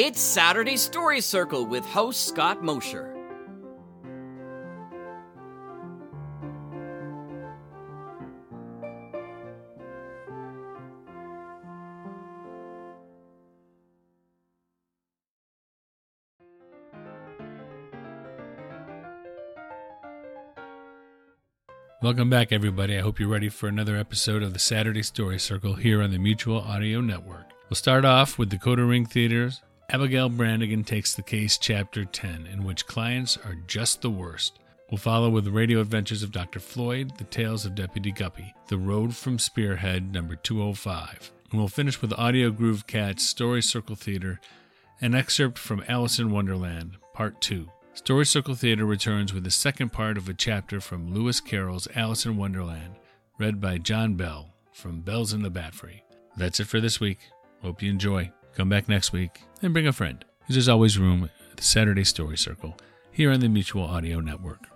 It's Saturday Story Circle with host Scott Mosher. Welcome back, everybody. I hope you're ready for another episode of the Saturday Story Circle here on the Mutual Audio Network. We'll start off with Dakota Ring Theater's Abigail Branagan Takes the Case, Chapter 10, in which clients are just the worst. We'll follow with the radio adventures of Dr. Floyd, the tales of Deputy Guppy, The Road from Spearhead, number 205. And we'll finish with Audio Groove Cat's Story Circle Theater, an excerpt from Alice in Wonderland, Part 2. Story Circle Theater returns with the second part of a chapter from Lewis Carroll's Alice in Wonderland, read by John Bell from Bells in the Battery. That's it for this week. Hope you enjoy. Come back next week and bring a friend. There's always room at the Saturday Story Circle here on the Mutual Audio Network.